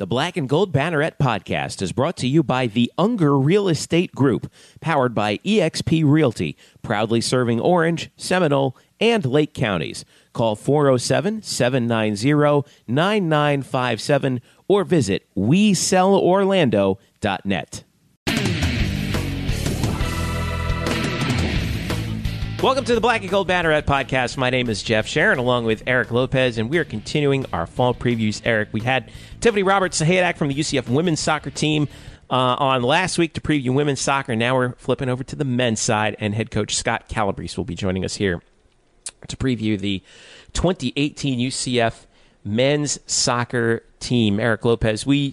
The Black and Gold Banneret podcast is brought to you by the Unger Real Estate Group, powered by eXp Realty, proudly serving Orange, Seminole, and Lake counties. Call 407 790 9957 or visit WeSellOrlando.net. Welcome to the Black and Gold Banneret podcast. My name is Jeff Sharon, along with Eric Lopez, and we are continuing our fall previews. Eric, we had Tiffany Roberts Sahaydak from the UCF women's soccer team uh, on last week to preview women's soccer. Now we're flipping over to the men's side, and head coach Scott Calabrese will be joining us here to preview the 2018 UCF men's soccer team. Eric Lopez, we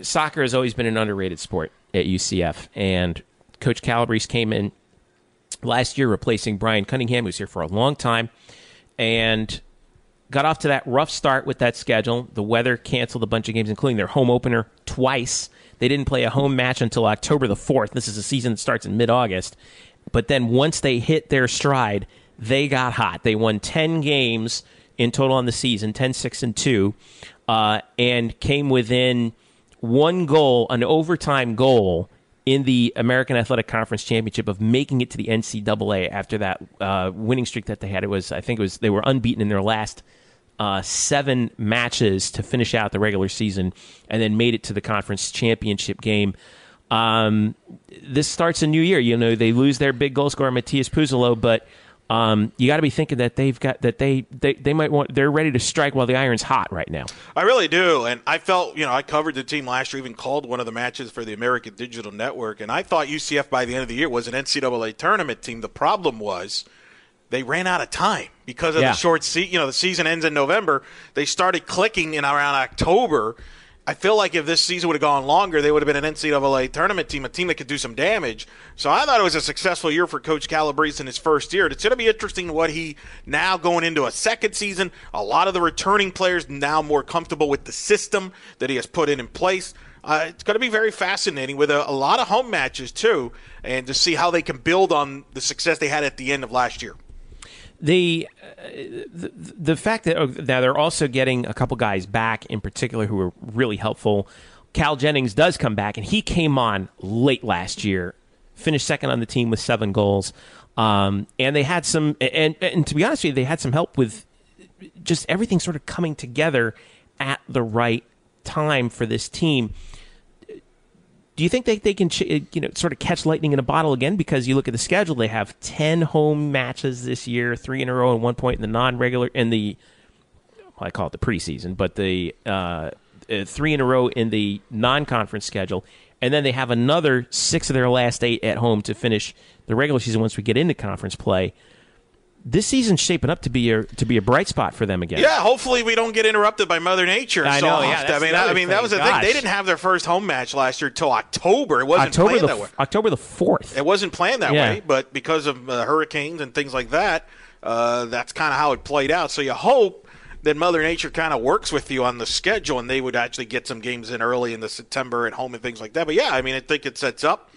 soccer has always been an underrated sport at UCF, and Coach Calabrese came in last year, replacing Brian Cunningham, who's here for a long time, and got off to that rough start with that schedule. The weather canceled a bunch of games, including their home opener twice. They didn't play a home match until October the 4th. This is a season that starts in mid August. But then once they hit their stride, they got hot. They won 10 games in total on the season 10 6 and 2 uh, and came within one goal, an overtime goal in the American Athletic Conference Championship of making it to the NCAA after that uh, winning streak that they had. It was, I think, it was they were unbeaten in their last uh, seven matches to finish out the regular season, and then made it to the conference championship game. Um, this starts a new year. You know, they lose their big goal scorer Matias Pyysalo, but um, you got to be thinking that they've got that they, they they might want they're ready to strike while the iron's hot right now. I really do, and I felt you know I covered the team last year, even called one of the matches for the American Digital Network, and I thought UCF by the end of the year was an NCAA tournament team. The problem was they ran out of time because of Yeah. the short season. You know, the season ends in November. They started clicking in around October. I feel like if this season would have gone longer, they would have been an NCAA tournament team, a team that could do some damage. So I thought it was a successful year for Coach Calabrese in his first year. It's going to be interesting what he now going into a second season. A lot of the returning players now more comfortable with the system that he has put in in place. Uh, it's going to be very fascinating with a, a lot of home matches too, and to see how they can build on the success they had at the end of last year. The uh, the, the fact that oh, now they're also getting a couple guys back in particular who are really helpful. Cal Jennings does come back, and he came on late last year, finished second on the team with seven goals, um, and they had some. And, and to be honest with you, they had some help with just everything sort of coming together at the right time for this team. Do you think they, they can ch- you know sort of catch lightning in a bottle again? Because you look at the schedule, they have ten home matches this year, three in a row, and one point in the non-regular in the well, I call it the preseason, but the uh, uh, three in a row in the non-conference schedule, and then they have another six of their last eight at home to finish the regular season. Once we get into conference play, this season's shaping up to be a to be a bright spot for them again. Yeah, hopefully we don't get interrupted by Mother Nature. I so know, yeah, that's I mean, I, mean that was the Gosh. thing. They didn't have their first home match last year till October. It wasn't October planned the that way. October the fourth. It wasn't planned that Yeah. way, but because of uh, hurricanes and things like that, uh, that's kind of how it played out. So you hope that Mother Nature kind of works with you on the schedule, and they would actually get some games in early in the September at home and things like that. But yeah, I mean, I think it sets up.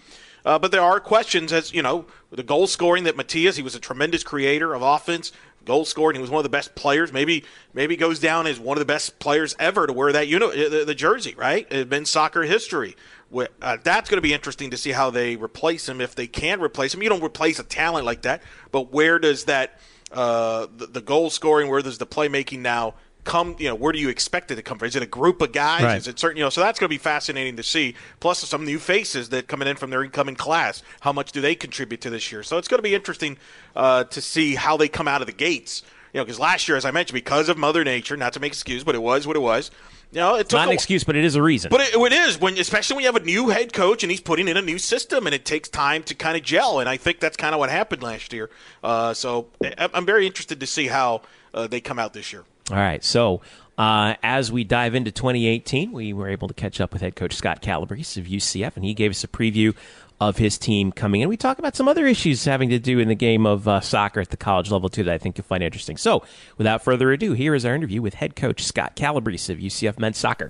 Uh, but there are questions as you know the goal scoring that Matias. He was a tremendous creator of offense. Goal scoring. He was one of the best players. Maybe maybe goes down as one of the best players ever to wear that you know the, the jersey. Right? It's been soccer history. Uh, that's going to be interesting to see how they replace him if they can replace him. You don't replace a talent like that, but where does that uh, the, the goal scoring? Where does the playmaking now come? You know, where do you expect it to come from? Is it a group of guys? Right. Is it certain? You know, so that's going to be fascinating to see. Plus some new faces that coming in from their incoming class. How much do they contribute to this year? So it's going to be interesting uh, to see how they come out of the gates. You know, because last year, as I mentioned, because of Mother Nature, not to make excuse, but it was what it was. You know, it took Not an a- excuse, but it is a reason. but it, it is when, especially when you have a new head coach and he's putting in a new system, and it takes time to kind of gel. And I think that's kind of what happened last year. Uh, so I'm very interested to see how uh, they come out this year. All right. So uh, as we dive into 2018, we were able to catch up with head coach Scott Calabrese of UCF, and he gave us a preview of his team coming in. We talk about some other issues having to do in the game of uh, soccer at the college level too that I think you'll find interesting. So, without further ado, here is our interview with head coach Scott Calabrese of UCF men's soccer.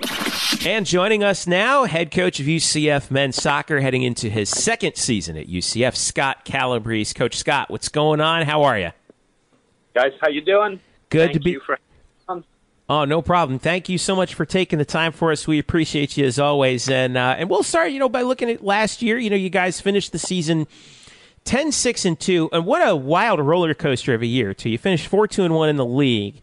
And joining us now, head coach of UCF men's soccer, heading into his second season at UCF, Scott Calabrese. Coach Scott, what's going on? How are you? guys how you doing Good Thank to be- Oh, no problem. Thank you so much for taking the time for us. We appreciate you as always. And uh, and we'll start, you know, by looking at last year. You know, you guys finished the season 10 6 and 2 and what a wild roller coaster of a year too you finished 4 2 and 1 in the league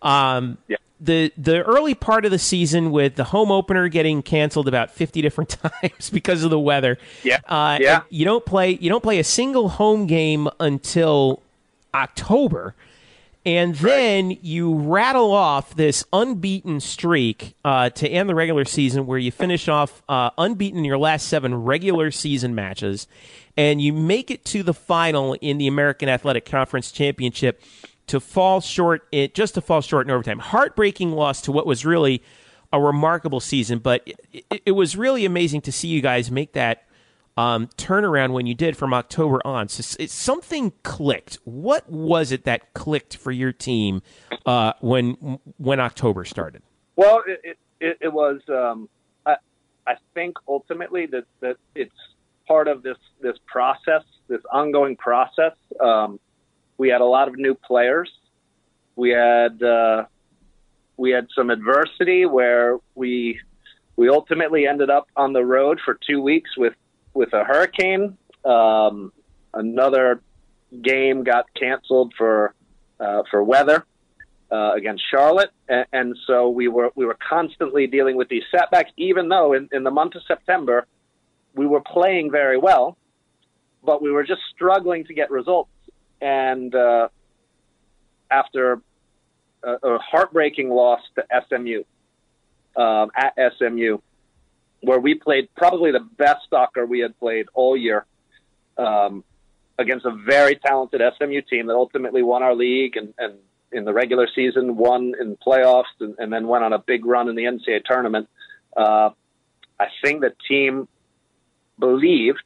um, yeah. the the early part of the season with the home opener getting canceled about 50 different times because of the weather yeah uh, yeah you don't play you don't play a single home game until october and then right. you rattle off this unbeaten streak uh, to end the regular season where you finish off uh, unbeaten in your last seven regular season matches and you make it to the final in the American Athletic Conference Championship to fall short it just to fall short in overtime. Heartbreaking loss to what was really a remarkable season, but it, it, it was really amazing to see you guys make that um, turnaround when you did from October on. So it's, something clicked. What was it that clicked for your team uh, when when October started? Well, it it, it was. Um, I I think ultimately that that it's part of this this process, this ongoing process. Um, we had a lot of new players. We had uh, we had some adversity where we we ultimately ended up on the road for two weeks with with a hurricane. Um, another game got canceled for uh, for weather uh, against Charlotte, and, and, so we were we were constantly dealing with these setbacks. Even though in, in the month of September we were playing very well, but we were just struggling to get results. And uh, after a, a, heartbreaking loss to SMU um, at SMU, where we played probably the best soccer we had played all year um, against a very talented SMU team that ultimately won our league and, and in the regular season, won in playoffs, and, and, then went on a big run in the NCAA tournament. Uh, I think the team believed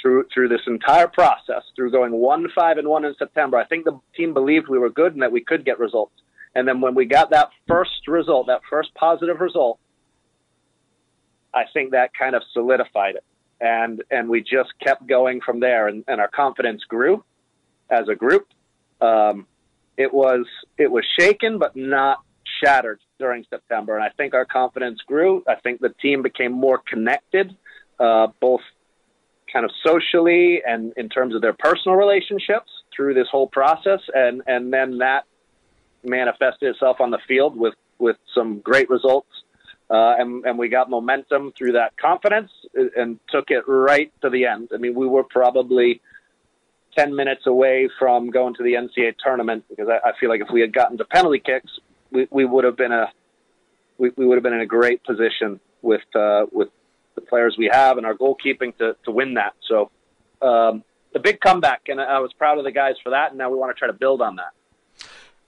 through through this entire process, through going one five and one in September, I think the team believed we were good and that we could get results. And then when we got that first result, that first positive result, I think that kind of solidified it. And and we just kept going from there, and, and our confidence grew as a group. Um, it was it was shaken, but not shattered during September. And I think our confidence grew. I think the team became more connected uh, both kind of socially and in terms of their personal relationships through this whole process, and and then that manifested itself on the field with with some great results. Uh, and, and we got momentum through that confidence and took it right to the end. I mean, we were probably 10 minutes away from going to the NCAA tournament because I, I feel like if we had gotten to penalty kicks, we, we would have been a we, we would have been in a great position with uh, with the players we have and our goalkeeping to, to win that. So um, a big comeback, and I was proud of the guys for that. And now we want to try to build on that.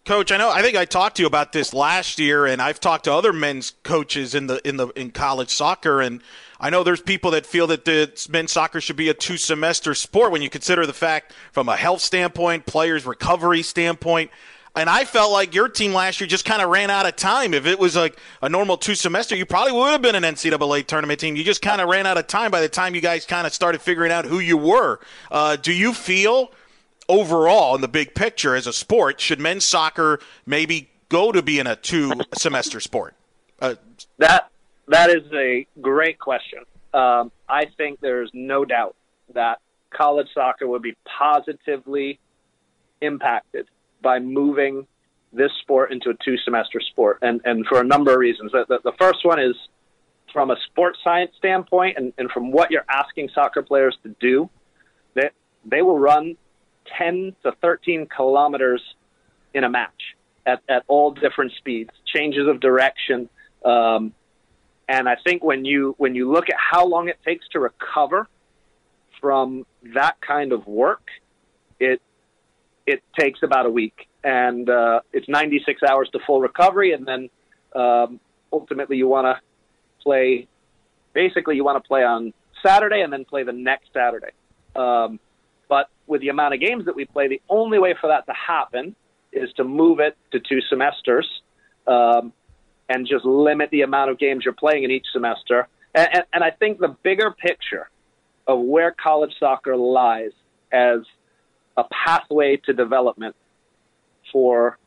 Coach, I know. I think I talked to you about this last year, and I've talked to other men's coaches in the in the in college soccer, and I know there's people that feel that the men's soccer should be a two semester sport when you consider the fact from a health standpoint, players recovery standpoint. And I felt like your team last year just kind of ran out of time. If it was like a normal two semester, you probably would have been an NCAA tournament team. You just kind of ran out of time by the time you guys kind of started figuring out who you were. Uh, do you feel overall in the big picture as a sport, should men's soccer maybe go to being a two semester sport? Uh, that that is a great question. Um, I think there's no doubt that college soccer would be positively impacted by moving this sport into a two semester sport, and, and for a number of reasons. The, the, the first one is from a sports science standpoint, and, and from what you're asking soccer players to do, that they, they will run 10 to 13 kilometers in a match at, at all different speeds, changes of direction. Um, and I think when you when you look at how long it takes to recover from that kind of work, it it takes about a week, and uh, it's 96 hours to full recovery, and then um, ultimately you want to play. Basically, you want to play on Saturday and then play the next Saturday. Um, with the amount of games that we play, the only way for that to happen is to move it to two semesters um, and just limit the amount of games you're playing in each semester. And, and, and I think the bigger picture of where college soccer lies as a pathway to development for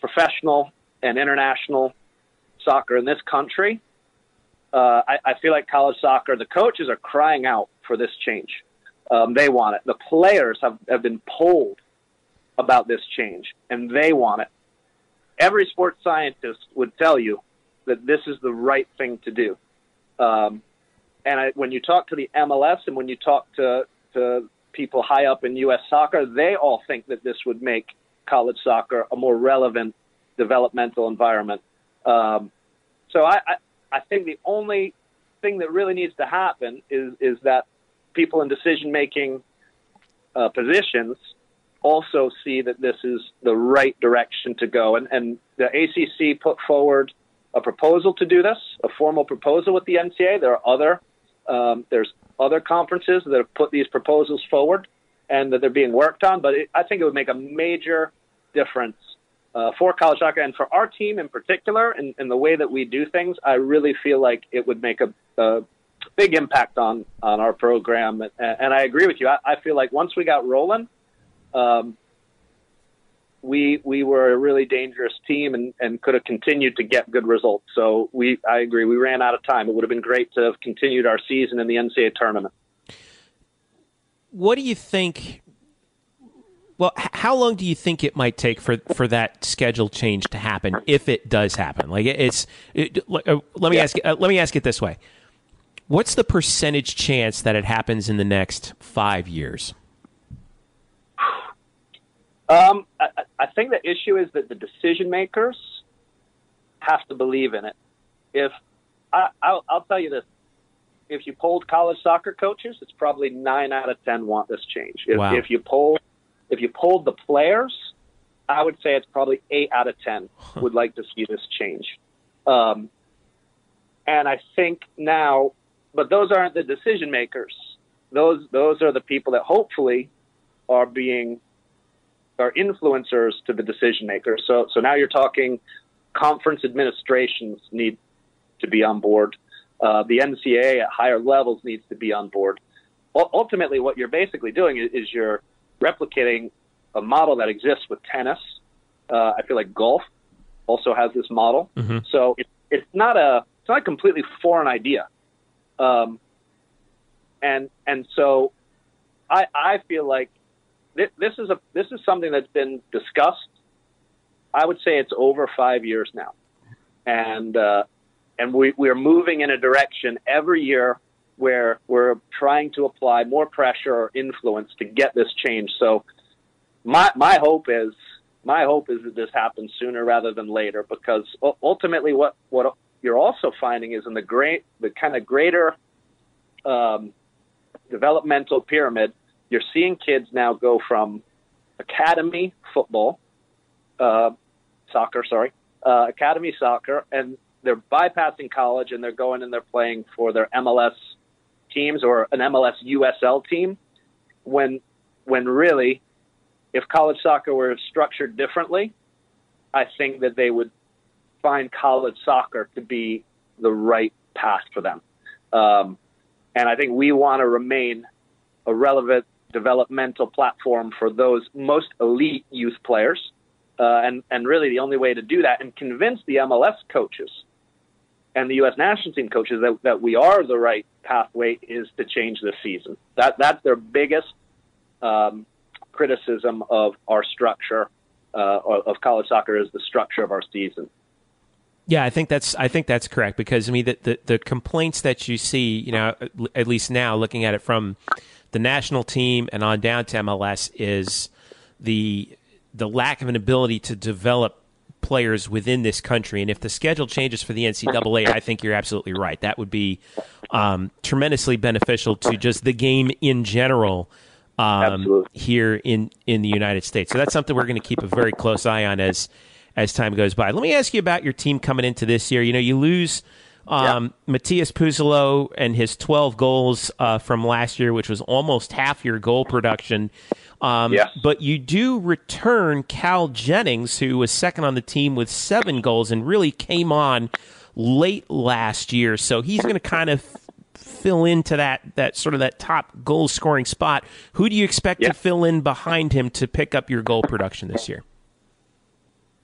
professional and international soccer in this country, uh, I, I feel like college soccer, the coaches are crying out for this change. Um, they want it. The players have, have been polled about this change, and they want it. Every sports scientist would tell you that this is the right thing to do. Um, and I, when you talk to the MLS and when you talk to, to people high up in U.S. soccer, they all think that this would make college soccer a more relevant developmental environment. Um, so I, I, I think the only thing that really needs to happen is is that people in decision making uh, positions also see that this is the right direction to go. And, and the ACC put forward a proposal to do this, a formal proposal with the NCA. There are other um, there's other conferences that have put these proposals forward and that they're being worked on. But it, I think it would make a major difference uh, for college soccer and for our team in particular, and, and the way that we do things. I really feel like it would make a, a big impact on on our program. And, and I agree with you. I, I feel like once we got rolling. Um, we we were a really dangerous team and, and could have continued to get good results. So we I agree we ran out of time. It would have been great to have continued our season in the NCAA tournament. What do you think? Well, how long do you think it might take for, for that schedule change to happen if it does happen? Like it's it, uh, let me yeah. ask uh, let me ask it this way: What's the percentage chance that it happens in the next five years? Um, I, I think the issue is that the decision makers have to believe in it. If I, I'll, I'll tell you this, if you polled college soccer coaches, it's probably nine out of ten want this change. If, wow. if you poll, if you polled the players, I would say it's probably eight out of ten would like to see this change. Um, and I think now, but those aren't the decision makers. Those those are the people that hopefully are being are influencers to the decision makers. So, so now you're talking conference administrations need to be on board. Uh, the NCAA at higher levels needs to be on board. U- ultimately, what you're basically doing is, is, you're replicating a model that exists with tennis. Uh, I feel like golf also has this model. Mm-hmm. So it, it's not a it's not a completely foreign idea. Um, and and so I I feel like this is a this is something that's been discussed. I would say it's over five years now, and uh, and we we are moving in a direction every year where we're trying to apply more pressure or influence to get this change. So my my hope is my hope is that this happens sooner rather than later because ultimately what what you're also finding is in the great the kind of greater um, developmental pyramid you're seeing kids now go from academy football, uh, soccer, sorry, uh, academy soccer, and they're bypassing college and they're going and they're playing for their MLS teams or an MLS USL team. When when really, if college soccer were structured differently, I think that they would find college soccer to be the right path for them. Um, and I think we want to remain a relevant developmental platform for those most elite youth players. Uh, and, and really the only way to do that and convince the MLS coaches and the U.S. national team coaches that, that we are the right pathway is to change this season. That, that's their biggest um, criticism of our structure uh, of college soccer is the structure of our season. Yeah, I think that's I think that's correct because I mean the, the, the complaints that you see, you know, at least now looking at it from the national team and on down to MLS is the the lack of an ability to develop players within this country. And if the schedule changes for the NCAA, I think you're absolutely right. That would be um, tremendously beneficial to just the game in general um, here in in the United States. So that's something we're going to keep a very close eye on as as time goes by. Let me ask you about your team coming into this year. You know, you lose um, yeah. Matias Pyysalo and his 12 goals uh, from last year, which was almost half your goal production. Um, yes. But you do return Cal Jennings, who was second on the team with seven goals and really came on late last year. So he's going to kind of fill into that that sort of that top goal scoring spot. Who do you expect yeah. to fill in behind him to pick up your goal production this year?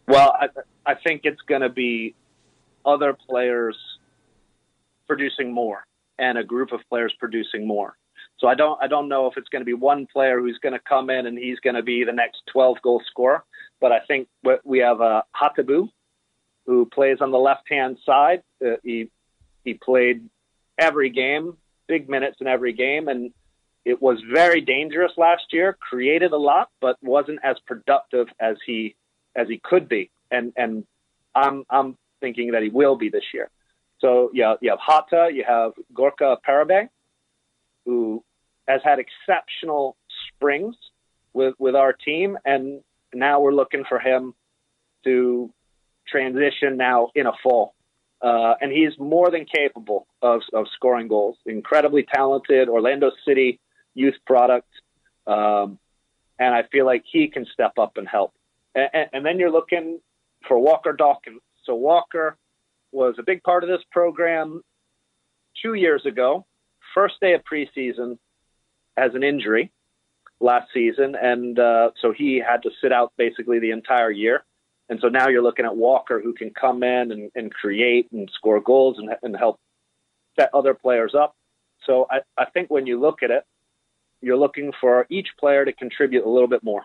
Well, I, I think it's going to be other players producing more and a group of players producing more. So I don't I don't know if it's going to be one player who's going to come in and he's going to be the next 12 goal scorer, but I think we have uh, Hatabu who plays on the left hand side. Uh, he he played every game, big minutes in every game, and it was very dangerous last year. Created a lot, but wasn't as productive as he as he could be. And and I'm I'm thinking that he will be this year. So yeah, you have Hata, you have Gorka Parabé, who has had exceptional springs with with our team, and now we're looking for him to transition now in a fall. Uh, and he's more than capable of, of scoring goals. Incredibly talented, Orlando City youth product, um, and I feel like he can step up and help. And, and then you're looking for Walker Dawkins. So Walker was a big part of this program two years ago. First day of preseason has an injury last season, and uh, so he had to sit out basically the entire year. And so now you're looking at Walker, who can come in and, and create and score goals and, and help set other players up. So I, I think when you look at it, you're looking for each player to contribute a little bit more.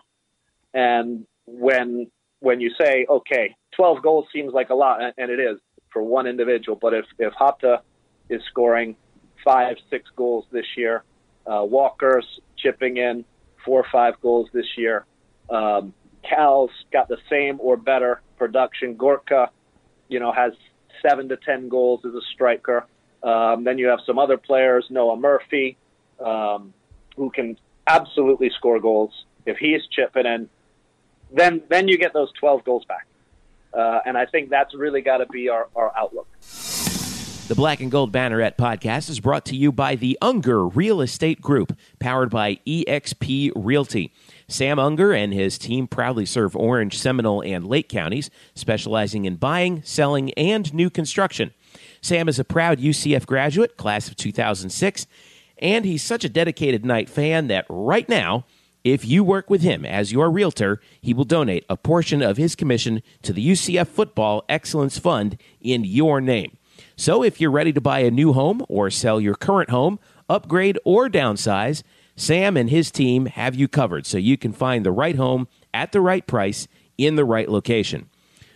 And when when you say, okay, 12 goals seems like a lot, and it is for one individual, but if if Hata is scoring five, six goals this year, uh, Walker's chipping in four or five goals this year. Um, Cal's got the same or better production. Gorka, you know, has seven to ten goals as a striker. Um, then you have some other players, Noah Murphy, um, who can absolutely score goals. If he's chipping in, then then you get those 12 goals back. Uh, and I think that's really got to be our, our outlook. The Black and Gold Banneret podcast is brought to you by the Unger Real Estate Group, powered by eXp Realty. Sam Unger and his team proudly serve Orange, Seminole, and Lake counties, specializing in buying, selling, and new construction. Sam is a proud UCF graduate, class of 2006, and he's such a dedicated Knight fan that right now, if you work with him as your realtor, he will donate a portion of his commission to the UCF Football Excellence Fund in your name. So if you're ready to buy a new home or sell your current home, upgrade or downsize, Sam and his team have you covered so you can find the right home at the right price in the right location.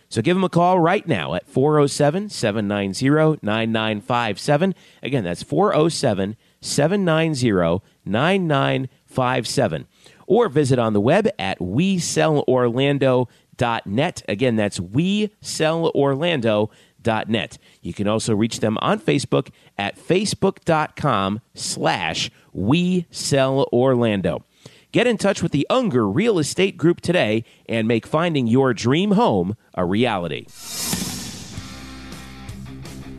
So give him a call right now at 407 790 9957. Again, that's 407 790 9957. Or visit on the web at WeSellOrlando.net. Again, that's WeSellOrlando.net. You can also reach them on Facebook at facebook.com slash WeSellOrlando. Get in touch with the Unger Real Estate Group today and make finding your dream home a reality.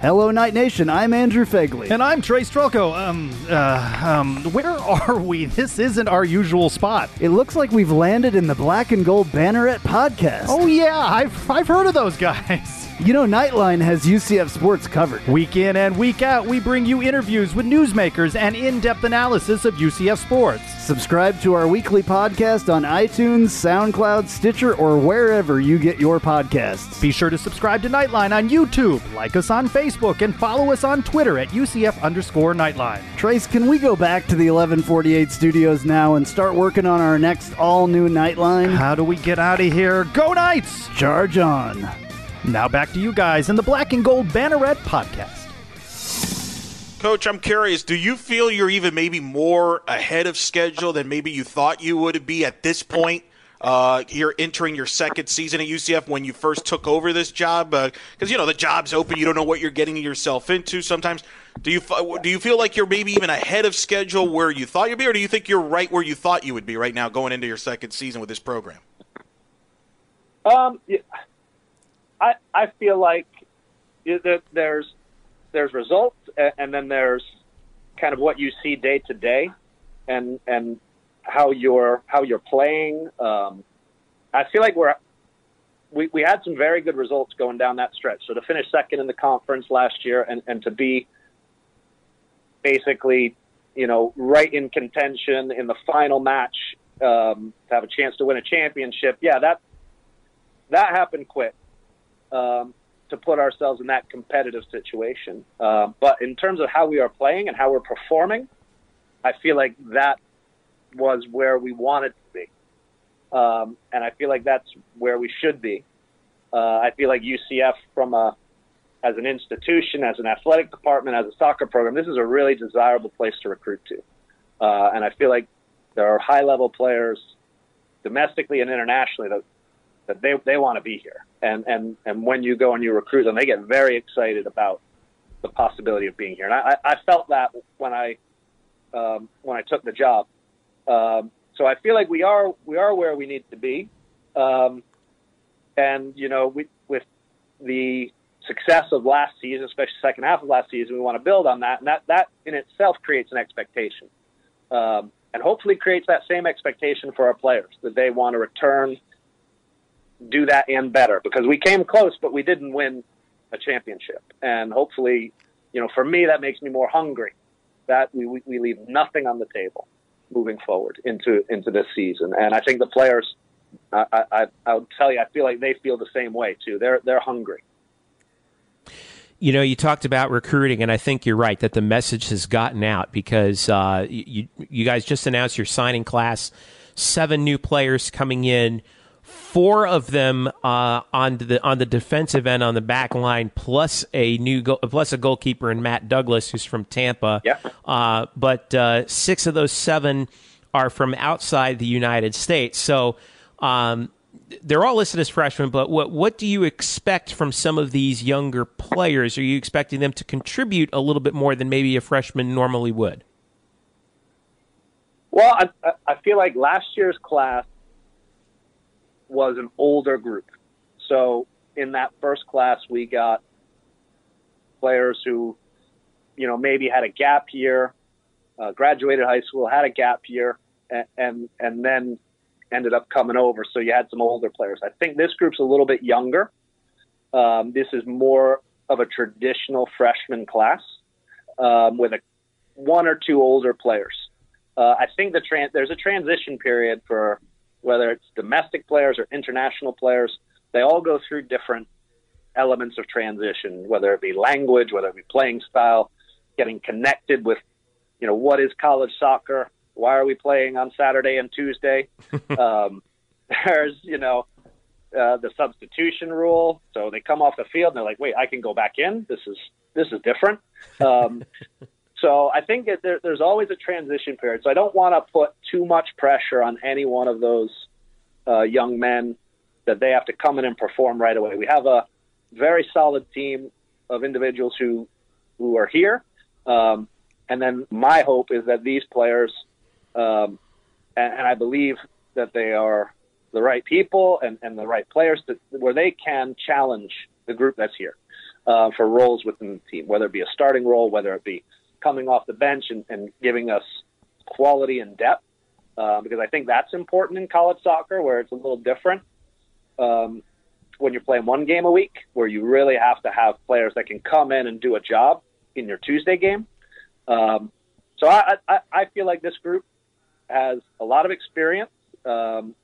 Hello, Knight Nation. I'm Andrew Fegley. And I'm Trey Strelko. Um, uh, um, where are we? This isn't our usual spot. It looks like we've landed in the Black and Gold Banneret podcast. Oh, yeah. I've, I've heard of those guys. You know, Nightline has UCF sports covered. Week in and week out, we bring you interviews with newsmakers and in depth analysis of UCF sports. Subscribe to our weekly podcast on iTunes, SoundCloud, Stitcher, or wherever you get your podcasts. Be sure to subscribe to Nightline on YouTube, like us on Facebook, and follow us on Twitter at UCF underscore Nightline. Trace, can we go back to the 1148 studios now and start working on our next all new Nightline? How do we get out of here? Go Knights! Charge on. Now back to you guys in the Black and Gold Banneret podcast. Coach, I'm curious. Do you feel you're even maybe more ahead of schedule than maybe you thought you would be at this point? Uh, you're entering your second season at UCF when you first took over this job, because uh, you know the job's open. You don't know what you're getting yourself into. Sometimes, do you do you feel like you're maybe even ahead of schedule where you thought you'd be, or do you think you're right where you thought you would be right now going into your second season with this program? Um, yeah, I I feel like that there's there's results and then there's kind of what you see day to day and and how you're how you're playing. Um, I feel like we're we, we had some very good results going down that stretch. So to finish second in the conference last year and, and to be basically, you know, right in contention in the final match, um, to have a chance to win a championship, yeah, that that happened quick um, to put ourselves in that competitive situation. Uh, but in terms of how we are playing and how we're performing, I feel like that was where we wanted to be. Um, and I feel like that's where we should be. Uh, I feel like UCF, from a as an institution, as an athletic department, as a soccer program, this is a really desirable place to recruit to. Uh, and I feel like there are high level players domestically and internationally that that they they want to be here. And and and when you go and you recruit them, they get very excited about the possibility of being here. And I, I felt that when I um, when I took the job. Um, so I feel like we are we are where we need to be. Um, and you know, we, with the success of last season, especially second half of last season, we want to build on that, and that that in itself creates an expectation, um, and hopefully creates that same expectation for our players that they want to return, do that and better because we came close, but we didn't win a championship, and hopefully, you know, for me that makes me more hungry that we we leave nothing on the table moving forward into into this season, and I think the players. I, I, I'll tell you, I feel like they feel the same way too. They're they're hungry. You know, you talked about recruiting, and I think you're right that the message has gotten out because uh, you you guys just announced your signing class, seven new players coming in, four of them uh, on the on the defensive end on the back line, plus a new go- plus a goalkeeper in Matt Douglas who's from Tampa. Yeah. Uh, but uh, six of those seven are from outside the United States. So. Um, they're all listed as freshmen, but what what do you expect from some of these younger players? Are you expecting them to contribute a little bit more than maybe a freshman normally would? Well, I, I feel like last year's class was an older group. So in that first class, we got players who, you know, maybe had a gap year, uh, graduated high school, had a gap year, and, and and then ended up coming over. So you had some older players. I think this group's a little bit younger. Um, this is more of a traditional freshman class um, with a one or two older players. Uh, I think the tran- there's a transition period for whether it's domestic players or international players. They all go through different elements of transition, whether it be language, whether it be playing style, getting connected with, you know, what is college soccer, why are we playing on Saturday and Tuesday? um, there's, you know, uh, the substitution rule. So they come off the field and they're like, wait, I can go back in. This is this is different. Um, so I think that there, there's always a transition period. So I don't want to put too much pressure on any one of those uh, young men that they have to come in and perform right away. We have a very solid team of individuals who who are here. Um, and then my hope is that these players um, and, and I believe that they are the right people and, and the right players to, where they can challenge the group that's here uh, for roles within the team, whether it be a starting role, whether it be coming off the bench and, and giving us quality and depth, uh, because I think that's important in college soccer where it's a little different. Um, when you're playing one game a week, where you really have to have players that can come in and do a job in your Tuesday game. Um, so I, I, I feel like this group has a lot of experience. Um,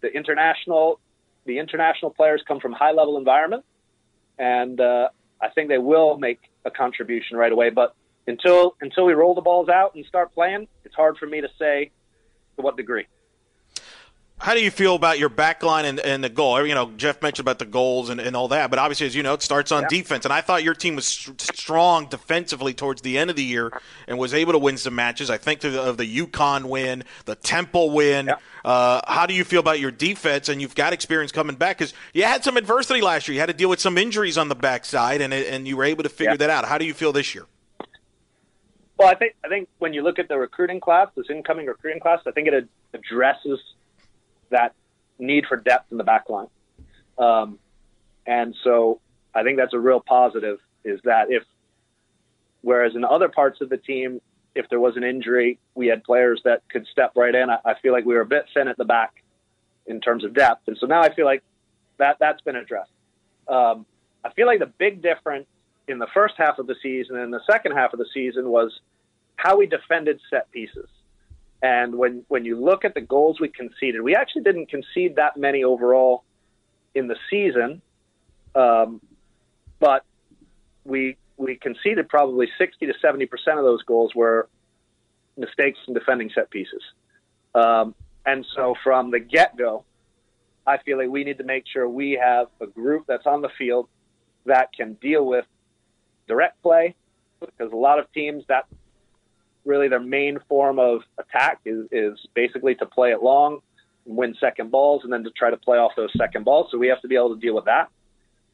the international the international players come from high level environments, and uh, I think they will make a contribution right away. But until until we roll the balls out and start playing, it's hard for me to say to what degree how do you feel about your back line and, and the goal? You know, Jeff mentioned about the goals and, and all that, but obviously, as you know, it starts on yeah. defense. And I thought your team was st- strong defensively towards the end of the year and was able to win some matches. I think of the UConn win, the Temple win. Yeah. Uh, how do you feel about your defense? And you've got experience coming back because you had some adversity last year. You had to deal with some injuries on the backside, and and you were able to figure yeah. that out. How do you feel this year? Well, I think I think when you look at the recruiting class, this incoming recruiting class, I think it addresses that need for depth in the back line. Um, and so I think that's a real positive is that if, whereas in other parts of the team, if there was an injury, we had players that could step right in. I, I feel like we were a bit thin at the back in terms of depth. And so now I feel like that, that's been addressed. Um, I feel like the big difference in the first half of the season and the second half of the season was how we defended set pieces. And when, when you look at the goals we conceded, we actually didn't concede that many overall in the season, um, but we we conceded probably 60 to 70 percent of those goals were mistakes in defending set pieces. Um, and so from the get go, I feel like we need to make sure we have a group that's on the field that can deal with direct play, because a lot of teams that really their main form of attack is, is basically to play it long, win second balls, and then to try to play off those second balls. So we have to be able to deal with that.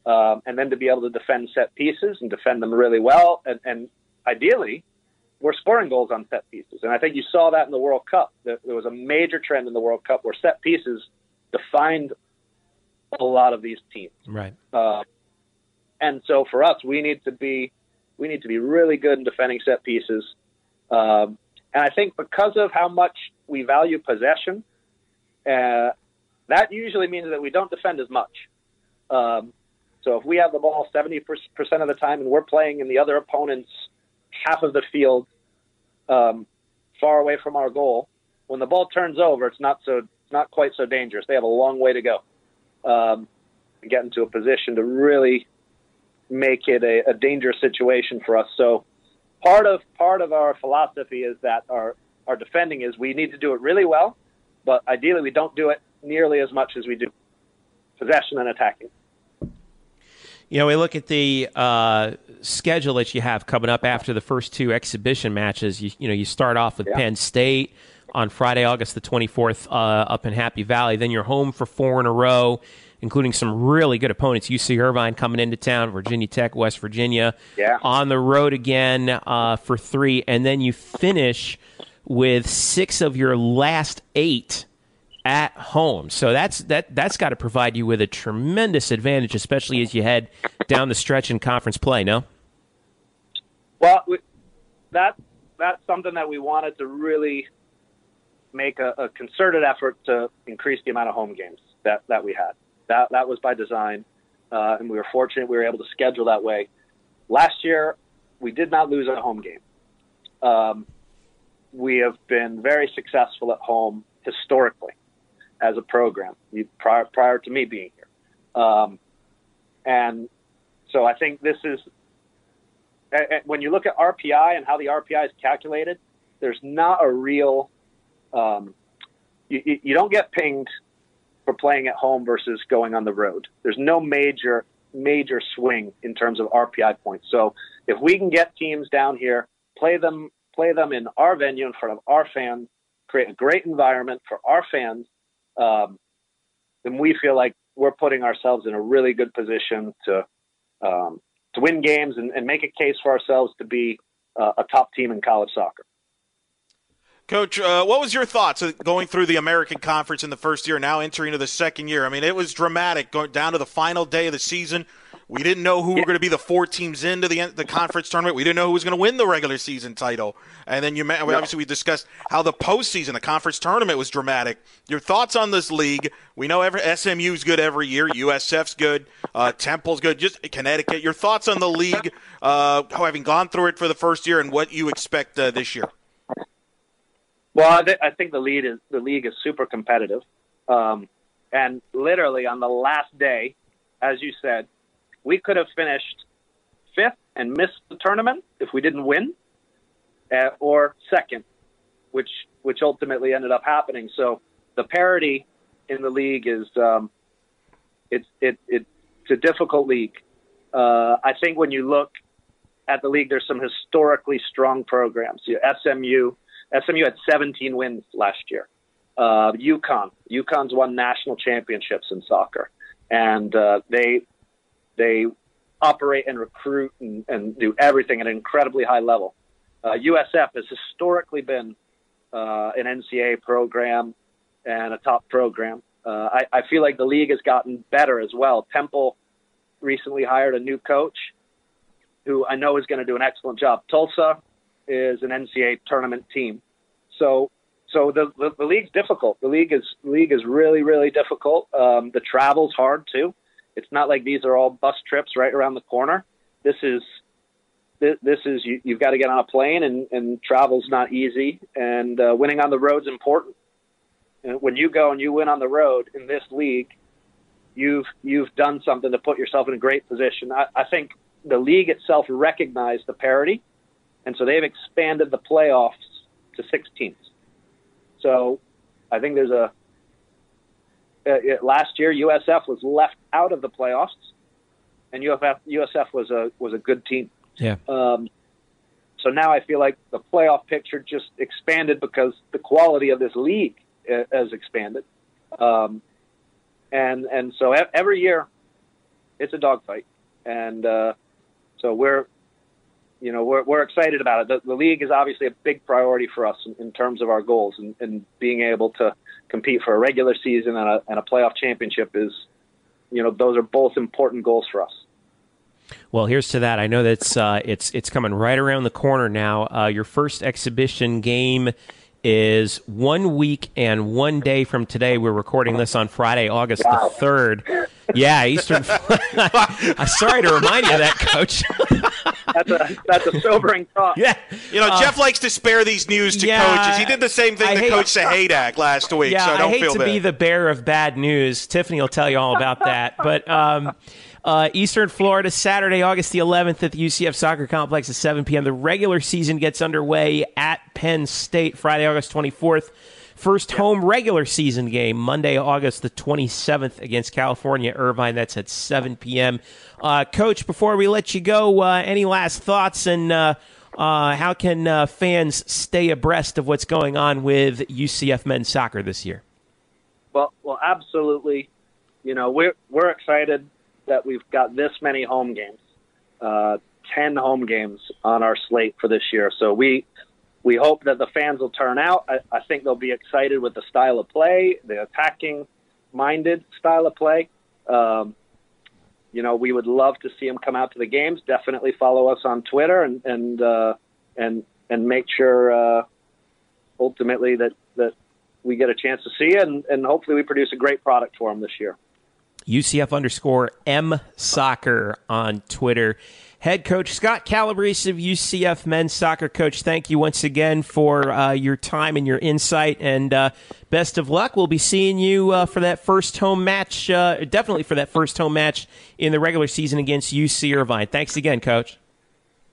Um, and then to be able to defend set pieces and defend them really well. And, and ideally, we're scoring goals on set pieces. And I think you saw that in the World Cup. There, there was a major trend in the World Cup where set pieces defined a lot of these teams. Right. Uh, and so for us, we need to be we need to be really good in defending set pieces. Um, and I think because of how much we value possession, uh, that usually means that we don't defend as much. Um, so if we have the ball 70% of the time and we're playing in the other opponent's half of the field um, far away from our goal, when the ball turns over, it's not so not quite so dangerous. They have a long way to go um, to get into a position to really make it a, a dangerous situation for us. So part of part of our philosophy is that our our defending is we need to do it really well, but ideally we don't do it nearly as much as we do possession and attacking. You know, we look at the uh, schedule that you have coming up after the first two exhibition matches. You, you know, you start off with Yeah. Penn State on Friday, August the 24th, uh, up in Happy Valley. Then you're home for four in a row, including some really good opponents. UC Irvine coming into town, Virginia Tech, West Virginia. Yeah. On the road again uh, for three, and then you finish with six of your last eight at home. So that's that that's got to provide you with a tremendous advantage, especially as you head down the stretch in conference play. No. Well, we, that that's something that we wanted to really make a, a concerted effort to increase the amount of home games that, that we had. That that was by design, uh, and we were fortunate we were able to schedule that way. Last year, we did not lose a home game. Um, we have been very successful at home historically as a program prior prior to me being here, um, and so I think this is when you look at RPI and how the RPI is calculated, there's not a real, um, you- you don't get pinged for playing at home versus going on the road. There's no major, major swing in terms of RPI points. So if we can get teams down here, play them, play them in our venue in front of our fans, create a great environment for our fans, um, then we feel like we're putting ourselves in a really good position to um, to win games and, and make a case for ourselves to be uh, a top team in college soccer. Coach, uh, what was your thoughts going through the American Conference in the first year, now entering into the second year? I mean, it was dramatic going down to the final day of the season. We didn't know who were going to be the four teams into the the conference tournament. We didn't know who was going to win the regular season title. And then you ma- obviously we discussed how the postseason, the conference tournament, was dramatic. Your thoughts on this league? We know every SMU's good every year. USF's good. Uh, Temple's good. Just Connecticut. Your thoughts on the league, uh, having gone through it for the first year, and what you expect uh, this year? Well, I, th- I think the lead is the league is super competitive, um, and literally on the last day, as you said, we could have finished fifth and missed the tournament if we didn't win, uh, or second, which which ultimately ended up happening. So the parity in the league is um, it's it, it's a difficult league. Uh, I think when you look at the league, there's some historically strong programs. You know, SMU. SMU had 17 wins last year. Uh, UConn. UConn's won national championships in soccer, and uh, they they operate and recruit and, and do everything at an incredibly high level. Uh, USF has historically been uh, an NCAA program and a top program. Uh, I, I feel like the league has gotten better as well. Temple recently hired a new coach who I know is going to do an excellent job. Tulsa is an NCAA tournament team. So so the, the, the league's difficult. The league is league is really really difficult. Um, the travel's hard too. It's not like these are all bus trips right around the corner. This is this, this is you, you've got to get on a plane and, and travel's not easy. And uh, winning on the road's important. And when you go and you win on the road in this league, you've you've done something to put yourself in a great position. I, I think the league itself recognized the parity, and so they've expanded the playoffs to six teams. So I think there's a uh, it, last year USF was left out of the playoffs, and USF USF was a was a good team. Yeah. Um, so now I feel like the playoff picture just expanded because the quality of this league uh, has expanded, um, and and so e- every year it's a dogfight, and uh, so we're you know we're we're excited about it. The, the league is obviously a big priority for us in, in terms of our goals, and, and being able to compete for a regular season and a, and a playoff championship is, you know, those are both important goals for us. Well, here's to that. I know that's uh, it's it's coming right around the corner now. Uh, your first exhibition game is one week and one day from today. We're recording this on Friday, August the third. Yeah, Eastern. I'm sorry to remind you of that, Coach. that's a that's a sobering thought. Yeah, You know, Jeff likes to spare these news to yeah, coaches. He did the same thing I to hate- Coach Sahaydak last week, yeah. so don't I hate feel to bad. be the bearer of bad news. Tiffany will tell you all about that. But um, uh, Eastern Florida, Saturday, August the 11th at the UCF Soccer Complex at 7 p.m. The regular season gets underway at Penn State Friday, August 24th. First home regular season game Monday, August the 27th against California Irvine. That's at 7 p.m. Uh, Coach, before we let you go, uh, any last thoughts and uh, uh, how can uh, fans stay abreast of what's going on with UCF men's soccer this year? Well, well, absolutely. You know, we're we're excited that we've got this many home games, uh, ten home games on our slate for this year. So we we hope that the fans will turn out. I, I think they'll be excited with the style of play, the attacking minded style of play. Um, you know, we would love to see them come out to the games. Definitely follow us on Twitter and and uh, and and make sure uh, ultimately that that we get a chance to see and, and hopefully we produce a great product for them this year. UCF underscore M Soccer on Twitter. Head coach Scott Calabrese of UCF men's soccer coach. Thank you once again for uh, your time and your insight, and uh, best of luck. We'll be seeing you uh, for that first home match. Uh, definitely for that first home match in the regular season against UC Irvine. Thanks again, coach.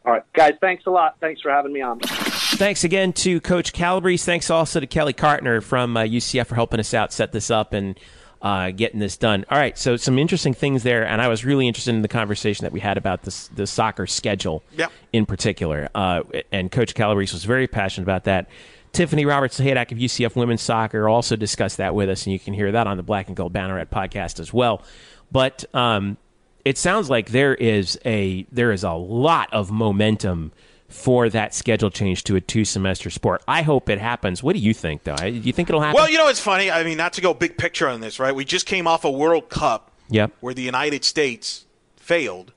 All right, guys, thanks a lot. Thanks for having me on. Thanks again to Coach Calabrese. Thanks also to Kelly Cartner from uh, UCF for helping us out, set this up, and uh, getting this done. All right, so some interesting things there, and I was really interested in the conversation that we had about this, the soccer schedule Yep. in particular. Uh, and Coach Calabrese was very passionate about that. Tiffany Roberts Sahaydak of UCF Women's Soccer also discussed that with us, and you can hear that on the Black and Gold Banneret podcast as well. But um, it sounds like there is a there is a lot of momentum for that schedule change to a two semester sport. I hope it happens. What do you think, though? Do you think it'll happen? Well, you know, it's funny. I mean, not to go big picture on this, right? We just came off a World Cup yep. where the United States failed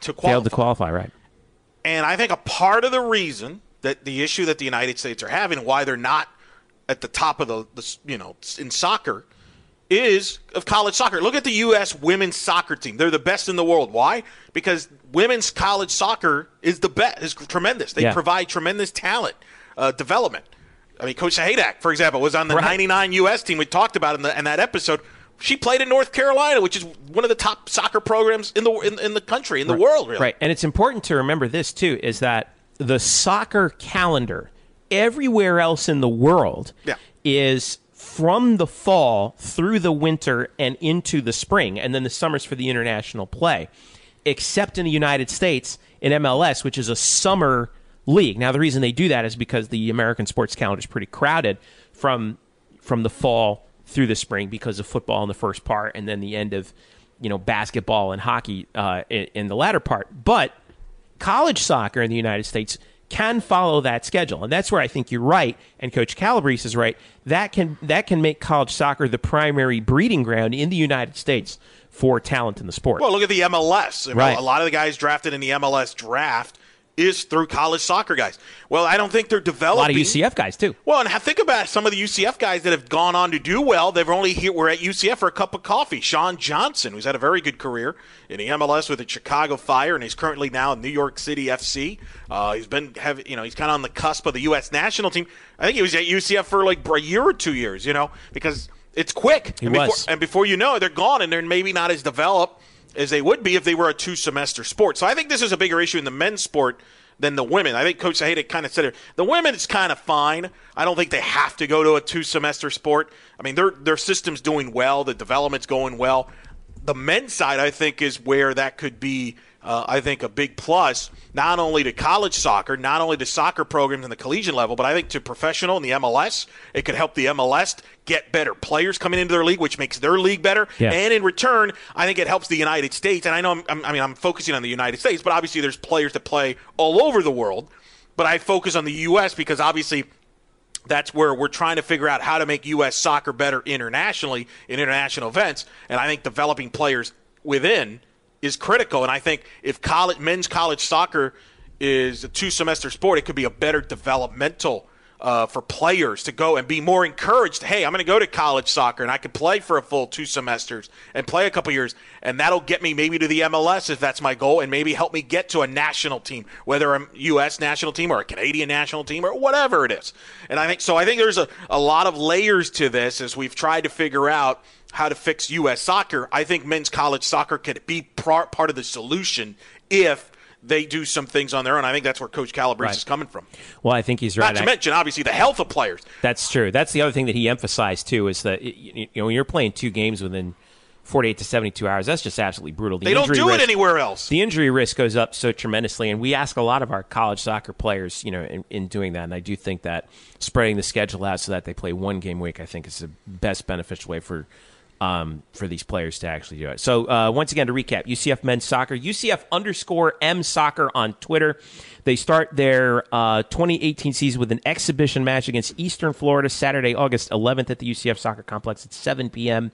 to qualify. Failed to qualify, right? And I think a part of the reason that the issue that the United States are having, and why they're not at the top of the, the you know, in soccer, is of college soccer. Look at the U.S. women's soccer team; they're the best in the world. Why? Because women's college soccer is the best, is tremendous. They Yeah. provide tremendous talent uh, development. I mean, Coach Sahaydak, for example, was on the Right. '99 U.S. team. We talked about in, the, in that episode. She played in North Carolina, which is one of the top soccer programs in the in, in the country, in the world, really. Right. And it's important to remember this too is that the soccer calendar everywhere else in the world Yeah. is from the fall through the winter and into the spring and then the summers for the international play except in the United States in MLS which is a summer league. Now the reason they do that is because the American sports calendar is pretty crowded from from the fall through the spring because of football in the first part and then the end of you know basketball and hockey uh, in, in the latter part. But college soccer in the United States can follow that schedule, and that's where I think you're right, and Coach Calabrese is right. That can that can make college soccer the primary breeding ground in the United States for talent in the sport. Well, look at the MLS. I mean, Right. A lot of the guys drafted in the MLS draft is through college soccer guys. Well, I don't think they're developing. a lot of UCF guys too. Well, and think about some of the UCF guys that have gone on to do well. They've only here were at UCF for a cup of coffee. Sean Johnson, who's had a very good career in the MLS with the Chicago Fire, and he's currently now in New York City FC. Uh, he's been have you know he's kind of on the cusp of the U.S. national team. I think he was at UCF for like a year or two years, you know, because it's quick. He and, before, was. and before you know it, they're gone, and they're maybe not as developed as they would be if they were a two semester sport. So I think this is a bigger issue in the men's sport than the women. I think Coach Sahaydak kind of said it. The women is kind of fine. I don't think they have to go to a two semester sport. I mean, their their system's doing well. The development's going well. The men's side, I think, is where that could be. Uh, I think a big plus, not only to college soccer, not only to soccer programs in the collegiate level, but I think to professional in the MLS. It could help the MLS get better players coming into their league, which makes their league better. Yeah. And in return, I think it helps the United States. And I know, I'm, I'm, I mean, I'm focusing on the United States, but obviously there's players that play all over the world. But I focus on the U.S. because obviously that's where we're trying to figure out how to make U.S. soccer better internationally in international events. And I think developing players within is critical. And I think if college men's college soccer is a two semester sport, it could be a better developmental. Uh, for players to go and be more encouraged. Hey, I'm going to go to college soccer and I can play for a full two semesters and play a couple years, and that'll get me maybe to the MLS if that's my goal, and maybe help me get to a national team, whether a U.S. national team or a Canadian national team or whatever it is. And I think so. I think there's a, a lot of layers to this as we've tried to figure out how to fix U.S. soccer. I think men's college soccer could be par- part of the solution if they do some things on their own. I think that's where Coach Calabrese Right. is coming from. Well, I think he's right. Not to I- mention, obviously, the health of players. That's true. That's the other thing that he emphasized too is that you know when you're playing two games within 48 to 72 hours, that's just absolutely brutal. The They don't do it risk- anywhere else. The injury risk goes up so tremendously, and we ask a lot of our college soccer players, you know, in, in doing that. And I do think that spreading the schedule out so that they play one game a week, I think, is the best beneficial way for um, for these players to actually do it. So uh, once again, to recap, UCF men's soccer, UCF underscore M soccer on Twitter. They start their uh, 2018 season with an exhibition match against Eastern Florida Saturday, August 11th at the UCF Soccer Complex at 7 p.m.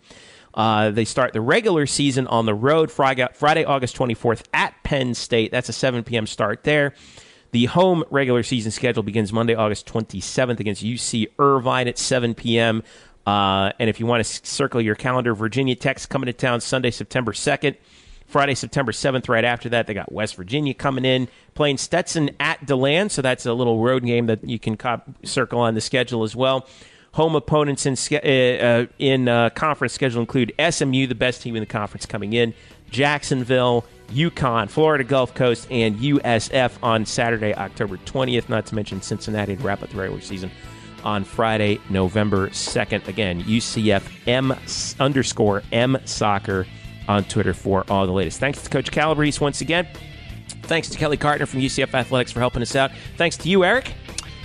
Uh, they start the regular season on the road Friday, Friday, August 24th at Penn State. That's a 7 p.m. start there. The home regular season schedule begins Monday, August 27th against UC Irvine at 7 p.m. Uh, and if you want to circle your calendar, Virginia Tech's coming to town Sunday, September 2nd. Friday, September 7th, right after that, they got West Virginia coming in, playing Stetson at DeLand. So that's a little road game that you can cop- circle on the schedule as well. Home opponents in, uh, uh, in uh, conference schedule include SMU, the best team in the conference coming in, Jacksonville, UConn, Florida Gulf Coast, and USF on Saturday, October 20th. Not to mention Cincinnati to wrap up the regular season on Friday, November 2nd. Again, UCF M underscore M soccer on Twitter for all the latest. Thanks to Coach Calabrese once again. Thanks to Kelly Cartner from UCF Athletics for helping us out. Thanks to you, Eric.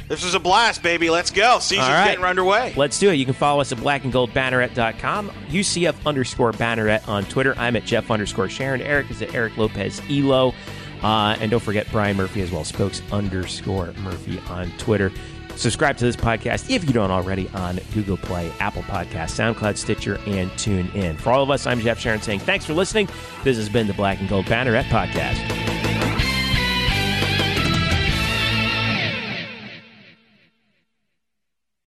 This is a blast, baby. Let's go. Season's right. getting underway. Let's do it. You can follow us at blackandgoldbanneret.com, UCF underscore banneret on Twitter. I'm at Jeff underscore Sharon. Eric is at Eric Lopez Elo. Uh, and don't forget Brian Murphy as well, spokes underscore Murphy on Twitter. Subscribe to this podcast if you don't already on Google Play, Apple Podcasts, SoundCloud, Stitcher, and Tune In. For all of us, I'm Jeff Sharon saying thanks for listening. This has been the Black and Gold Banneret Podcast.